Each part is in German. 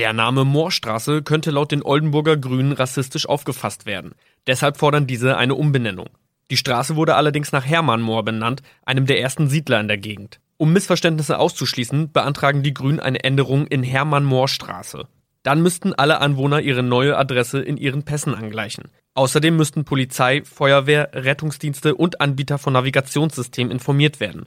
Der Name Moorstraße könnte laut den Oldenburger Grünen rassistisch aufgefasst werden. Deshalb fordern diese eine Umbenennung. Die Straße wurde allerdings nach Hermann Moor benannt, einem der ersten Siedler in der Gegend. Um Missverständnisse auszuschließen, beantragen die Grünen eine Änderung in Hermann Moor Straße. Dann müssten alle Anwohner ihre neue Adresse in ihren Pässen angleichen. Außerdem müssten Polizei, Feuerwehr, Rettungsdienste und Anbieter von Navigationssystemen informiert werden.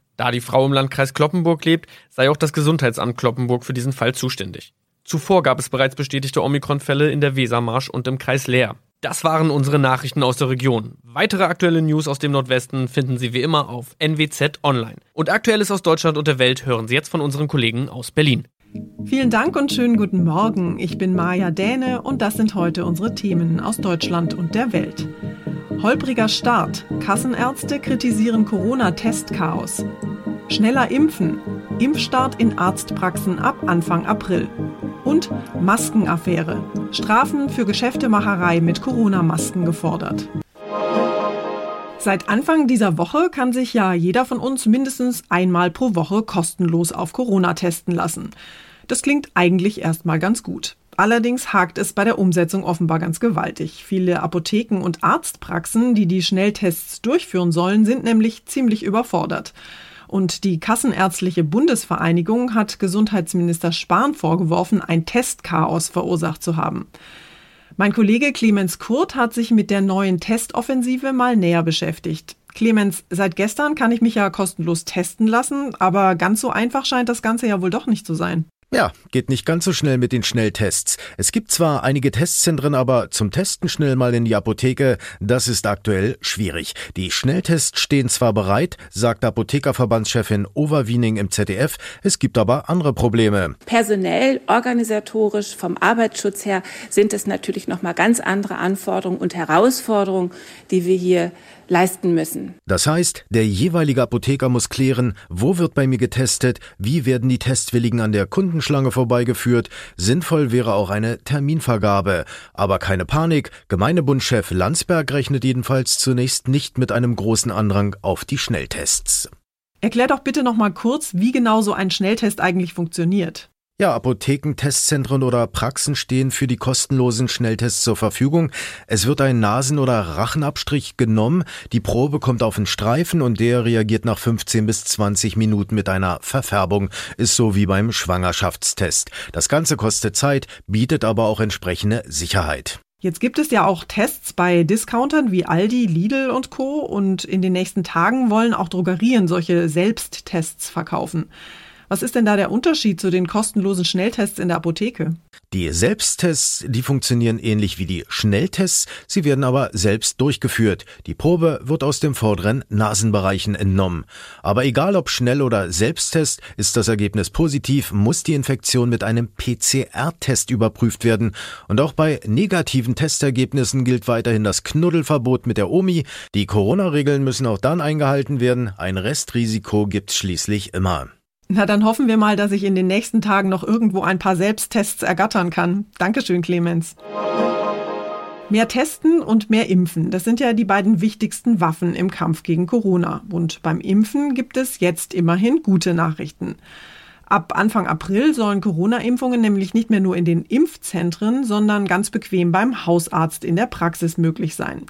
Da die Frau im Landkreis Kloppenburg lebt, sei auch das Gesundheitsamt Kloppenburg für diesen Fall zuständig. Zuvor gab es bereits bestätigte Omikron-Fälle in der Wesermarsch und im Kreis Leer. Das waren unsere Nachrichten aus der Region. Weitere aktuelle News aus dem Nordwesten finden Sie wie immer auf NWZ Online. Und Aktuelles aus Deutschland und der Welt hören Sie jetzt von unseren Kollegen aus Berlin. Vielen Dank und schönen guten Morgen. Ich bin Maja Däne und das sind heute unsere Themen aus Deutschland und der Welt. Holpriger Start. Kassenärzte kritisieren Corona-Testchaos. Schneller impfen. Impfstart in Arztpraxen ab Anfang April. Und Maskenaffäre. Strafen für Geschäftemacherei mit Corona-Masken gefordert. Seit Anfang dieser Woche kann sich ja jeder von uns mindestens einmal pro Woche kostenlos auf Corona testen lassen. Das klingt eigentlich erstmal ganz gut. Allerdings hakt es bei der Umsetzung offenbar ganz gewaltig. Viele Apotheken und Arztpraxen, die die Schnelltests durchführen sollen, sind nämlich ziemlich überfordert. Und die Kassenärztliche Bundesvereinigung hat Gesundheitsminister Spahn vorgeworfen, ein Testchaos verursacht zu haben. Mein Kollege Clemens Kurt hat sich mit der neuen Testoffensive mal näher beschäftigt. Clemens, seit gestern kann ich mich ja kostenlos testen lassen, aber ganz so einfach scheint das Ganze ja wohl doch nicht zu sein. Ja, geht nicht ganz so schnell mit den Schnelltests. Es gibt zwar einige Testzentren, aber zum Testen schnell mal in die Apotheke, das ist aktuell schwierig. Die Schnelltests stehen zwar bereit, sagt Apothekerverbandschefin Overwiening im ZDF, es gibt aber andere Probleme. Personell, organisatorisch, vom Arbeitsschutz her sind es natürlich nochmal ganz andere Anforderungen und Herausforderungen, die wir hier leisten müssen. Das heißt, der jeweilige Apotheker muss klären, wo wird bei mir getestet, wie werden die Testwilligen an der Kundenschlange vorbeigeführt, sinnvoll wäre auch eine Terminvergabe. Aber keine Panik, Gemeindebundchef Landsberg rechnet jedenfalls zunächst nicht mit einem großen Andrang auf die Schnelltests. Erklär doch bitte noch mal kurz, wie genau so ein Schnelltest eigentlich funktioniert. Ja, Apotheken, Testzentren oder Praxen stehen für die kostenlosen Schnelltests zur Verfügung. Es wird ein Nasen- oder Rachenabstrich genommen, die Probe kommt auf einen Streifen und der reagiert nach 15 bis 20 Minuten mit einer Verfärbung. Ist so wie beim Schwangerschaftstest. Das Ganze kostet Zeit, bietet aber auch entsprechende Sicherheit. Jetzt gibt es ja auch Tests bei Discountern wie Aldi, Lidl und Co. Und in den nächsten Tagen wollen auch Drogerien solche Selbsttests verkaufen. Was ist denn da der Unterschied zu den kostenlosen Schnelltests in der Apotheke? Die Selbsttests, die funktionieren ähnlich wie die Schnelltests, sie werden aber selbst durchgeführt. Die Probe wird aus dem vorderen Nasenbereichen entnommen. Aber egal ob Schnell- oder Selbsttest, ist das Ergebnis positiv, muss die Infektion mit einem PCR-Test überprüft werden. Und auch bei negativen Testergebnissen gilt weiterhin das Knuddelverbot mit der OMI. Die Corona-Regeln müssen auch dann eingehalten werden. Ein Restrisiko gibt's schließlich immer. Na, dann hoffen wir mal, dass ich in den nächsten Tagen noch irgendwo ein paar Selbsttests ergattern kann. Dankeschön, Clemens. Mehr testen und mehr impfen, das sind ja die beiden wichtigsten Waffen im Kampf gegen Corona. Und beim Impfen gibt es jetzt immerhin gute Nachrichten. Ab Anfang April sollen Corona-Impfungen nämlich nicht mehr nur in den Impfzentren, sondern ganz bequem beim Hausarzt in der Praxis möglich sein.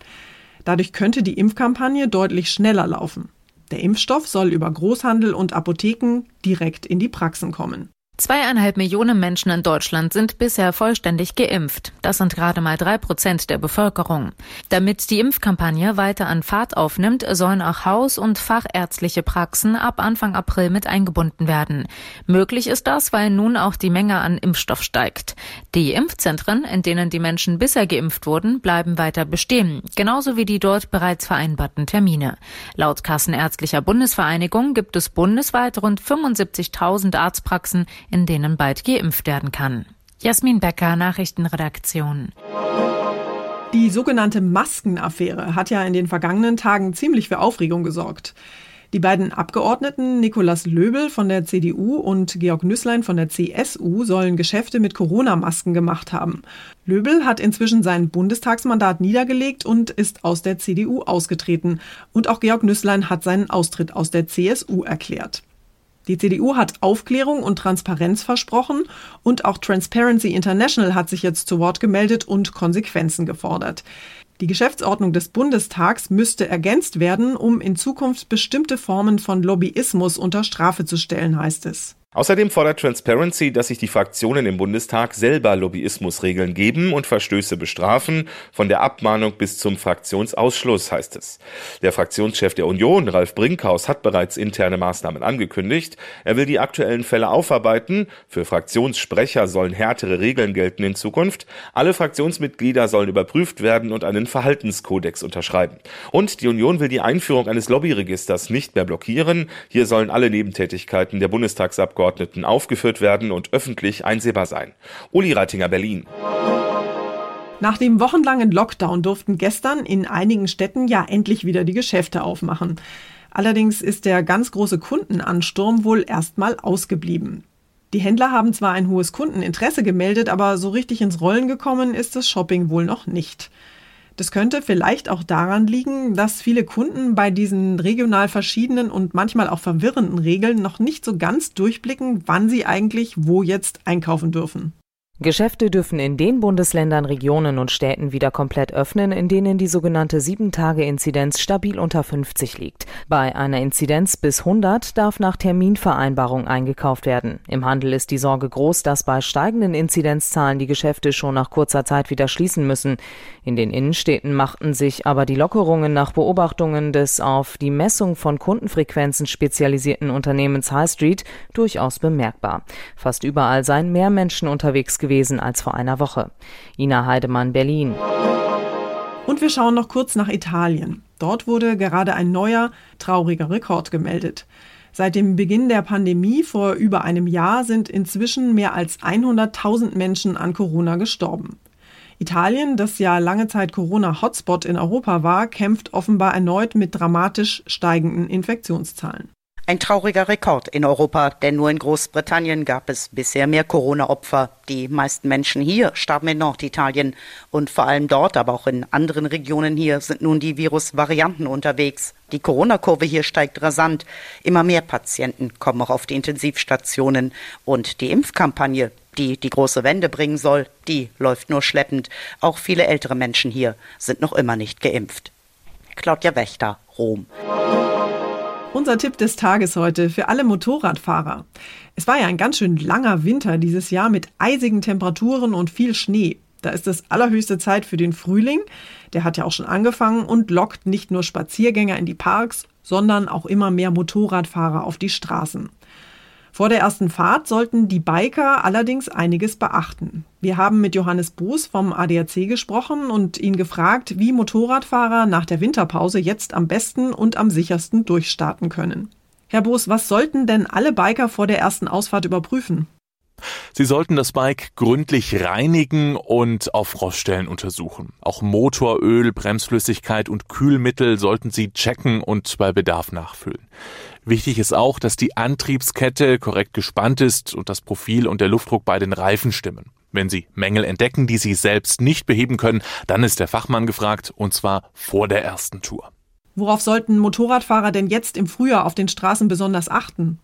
Dadurch könnte die Impfkampagne deutlich schneller laufen. Der Impfstoff soll über Großhandel und Apotheken direkt in die Praxen kommen. Zweieinhalb Millionen Menschen in Deutschland sind bisher vollständig geimpft. Das sind gerade mal drei Prozent der Bevölkerung. Damit die Impfkampagne weiter an Fahrt aufnimmt, sollen auch Haus- und fachärztliche Praxen ab Anfang April mit eingebunden werden. Möglich ist das, weil nun auch die Menge an Impfstoff steigt. Die Impfzentren, in denen die Menschen bisher geimpft wurden, bleiben weiter bestehen, genauso wie die dort bereits vereinbarten Termine. Laut Kassenärztlicher Bundesvereinigung gibt es bundesweit rund 75.000 Arztpraxen, in denen bald geimpft werden kann. Jasmin Becker, Nachrichtenredaktion. Die sogenannte Maskenaffäre hat ja in den vergangenen Tagen ziemlich für Aufregung gesorgt. Die beiden Abgeordneten Nikolaus Löbel von der CDU und Georg Nüßlein von der CSU sollen Geschäfte mit Corona-Masken gemacht haben. Löbel hat inzwischen sein Bundestagsmandat niedergelegt und ist aus der CDU ausgetreten. Und auch Georg Nüßlein hat seinen Austritt aus der CSU erklärt. Die CDU hat Aufklärung und Transparenz versprochen und auch Transparency International hat sich jetzt zu Wort gemeldet und Konsequenzen gefordert. Die Geschäftsordnung des Bundestags müsste ergänzt werden, um in Zukunft bestimmte Formen von Lobbyismus unter Strafe zu stellen, heißt es. Außerdem fordert Transparency, dass sich die Fraktionen im Bundestag selber Lobbyismusregeln geben und Verstöße bestrafen, von der Abmahnung bis zum Fraktionsausschluss, heißt es. Der Fraktionschef der Union, Ralf Brinkhaus, hat bereits interne Maßnahmen angekündigt. Er will die aktuellen Fälle aufarbeiten. Für Fraktionssprecher sollen härtere Regeln gelten in Zukunft. Alle Fraktionsmitglieder sollen überprüft werden und einen Verhaltenskodex unterschreiben. Und die Union will die Einführung eines Lobbyregisters nicht mehr blockieren. Hier sollen alle Nebentätigkeiten der Bundestagsabgeordneten Abgeordneten aufgeführt werden und öffentlich einsehbar sein. Uli Reitinger, Berlin. Nach dem wochenlangen Lockdown durften gestern in einigen Städten ja endlich wieder die Geschäfte aufmachen. Allerdings ist der ganz große Kundenansturm wohl erstmal ausgeblieben. Die Händler haben zwar ein hohes Kundeninteresse gemeldet, aber so richtig ins Rollen gekommen ist das Shopping wohl noch nicht. Das könnte vielleicht auch daran liegen, dass viele Kunden bei diesen regional verschiedenen und manchmal auch verwirrenden Regeln noch nicht so ganz durchblicken, wann sie eigentlich wo jetzt einkaufen dürfen. Geschäfte dürfen in den Bundesländern, Regionen und Städten wieder komplett öffnen, in denen die sogenannte 7-Tage-Inzidenz stabil unter 50 liegt. Bei einer Inzidenz bis 100 darf nach Terminvereinbarung eingekauft werden. Im Handel ist die Sorge groß, dass bei steigenden Inzidenzzahlen die Geschäfte schon nach kurzer Zeit wieder schließen müssen. In den Innenstädten machten sich aber die Lockerungen nach Beobachtungen des auf die Messung von Kundenfrequenzen spezialisierten Unternehmens High Street durchaus bemerkbar. Fast überall seien mehr Menschen unterwegs gewesen gewesen als vor einer Woche. Ina Heidemann, Berlin. Und wir schauen noch kurz nach Italien. Dort wurde gerade ein neuer, trauriger Rekord gemeldet. Seit dem Beginn der Pandemie vor über einem Jahr sind inzwischen mehr als 100.000 Menschen an Corona gestorben. Italien, das ja lange Zeit Corona-Hotspot in Europa war, kämpft offenbar erneut mit dramatisch steigenden Infektionszahlen. Ein trauriger Rekord in Europa, denn nur in Großbritannien gab es bisher mehr Corona-Opfer. Die meisten Menschen hier starben in Norditalien und vor allem dort, aber auch in anderen Regionen hier sind nun die Virusvarianten unterwegs. Die Corona-Kurve hier steigt rasant. Immer mehr Patienten kommen auch auf die Intensivstationen und die Impfkampagne, die die große Wende bringen soll, die läuft nur schleppend. Auch viele ältere Menschen hier sind noch immer nicht geimpft. Claudia Wächter, Rom. Unser Tipp des Tages heute für alle Motorradfahrer. Es war ja ein ganz schön langer Winter dieses Jahr mit eisigen Temperaturen und viel Schnee. Da ist es allerhöchste Zeit für den Frühling. Der hat ja auch schon angefangen und lockt nicht nur Spaziergänger in die Parks, sondern auch immer mehr Motorradfahrer auf die Straßen. Vor der ersten Fahrt sollten die Biker allerdings einiges beachten. Wir haben mit Johannes Boos vom ADAC gesprochen und ihn gefragt, wie Motorradfahrer nach der Winterpause jetzt am besten und am sichersten durchstarten können. Herr Boos, was sollten denn alle Biker vor der ersten Ausfahrt überprüfen? Sie sollten das Bike gründlich reinigen und auf Froststellen untersuchen. Auch Motoröl, Bremsflüssigkeit und Kühlmittel sollten Sie checken und bei Bedarf nachfüllen. Wichtig ist auch, dass die Antriebskette korrekt gespannt ist und das Profil und der Luftdruck bei den Reifen stimmen. Wenn Sie Mängel entdecken, die Sie selbst nicht beheben können, dann ist der Fachmann gefragt, und zwar vor der ersten Tour. Worauf sollten Motorradfahrer denn jetzt im Frühjahr auf den Straßen besonders achten?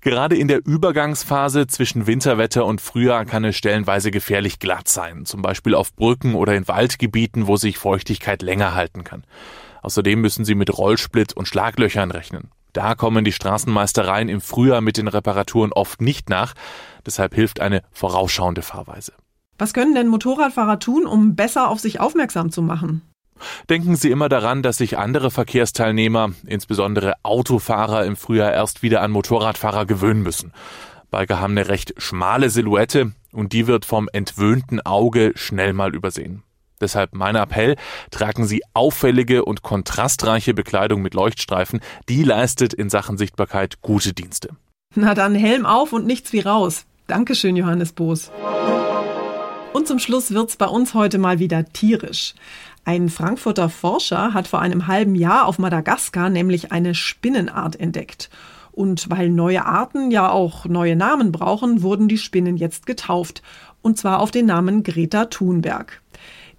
Gerade in der Übergangsphase zwischen Winterwetter und Frühjahr kann es stellenweise gefährlich glatt sein, zum Beispiel auf Brücken oder in Waldgebieten, wo sich Feuchtigkeit länger halten kann. Außerdem müssen Sie mit Rollsplit und Schlaglöchern rechnen. Da kommen die Straßenmeistereien im Frühjahr mit den Reparaturen oft nicht nach, deshalb hilft eine vorausschauende Fahrweise. Was können denn Motorradfahrer tun, um besser auf sich aufmerksam zu machen? Denken Sie immer daran, dass sich andere Verkehrsteilnehmer, insbesondere Autofahrer, im Frühjahr erst wieder an Motorradfahrer gewöhnen müssen. Biker haben eine recht schmale Silhouette und die wird vom entwöhnten Auge schnell mal übersehen. Deshalb mein Appell, tragen Sie auffällige und kontrastreiche Bekleidung mit Leuchtstreifen, die leistet in Sachen Sichtbarkeit gute Dienste. Na dann Helm auf und nichts wie raus. Dankeschön, Johannes Boos. Und zum Schluss wird's bei uns heute mal wieder tierisch. Ein Frankfurter Forscher hat vor einem halben Jahr auf Madagaskar nämlich eine Spinnenart entdeckt. Und weil neue Arten ja auch neue Namen brauchen, wurden die Spinnen jetzt getauft. Und zwar auf den Namen Greta Thunberg.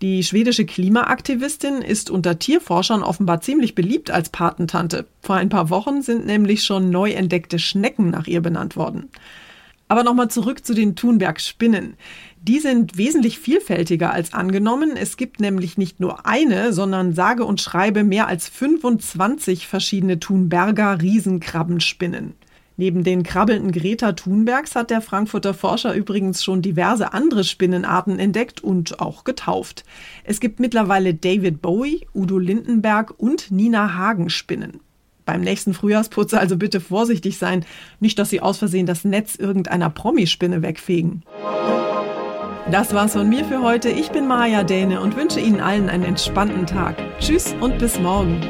Die schwedische Klimaaktivistin ist unter Tierforschern offenbar ziemlich beliebt als Patentante. Vor ein paar Wochen sind nämlich schon neu entdeckte Schnecken nach ihr benannt worden. Aber nochmal zurück zu den Thunberg-Spinnen. Die sind wesentlich vielfältiger als angenommen. Es gibt nämlich nicht nur eine, sondern sage und schreibe mehr als 25 verschiedene Thunberger Riesenkrabbenspinnen. Neben den krabbelnden Greta Thunbergs hat der Frankfurter Forscher übrigens schon diverse andere Spinnenarten entdeckt und auch getauft. Es gibt mittlerweile David Bowie, Udo Lindenberg und Nina Hagen Spinnen. Beim nächsten Frühjahrsputz also bitte vorsichtig sein, nicht dass Sie aus Versehen das Netz irgendeiner Promispinne wegfegen. Das war's von mir für heute. Ich bin Maja Däne und wünsche Ihnen allen einen entspannten Tag. Tschüss und bis morgen.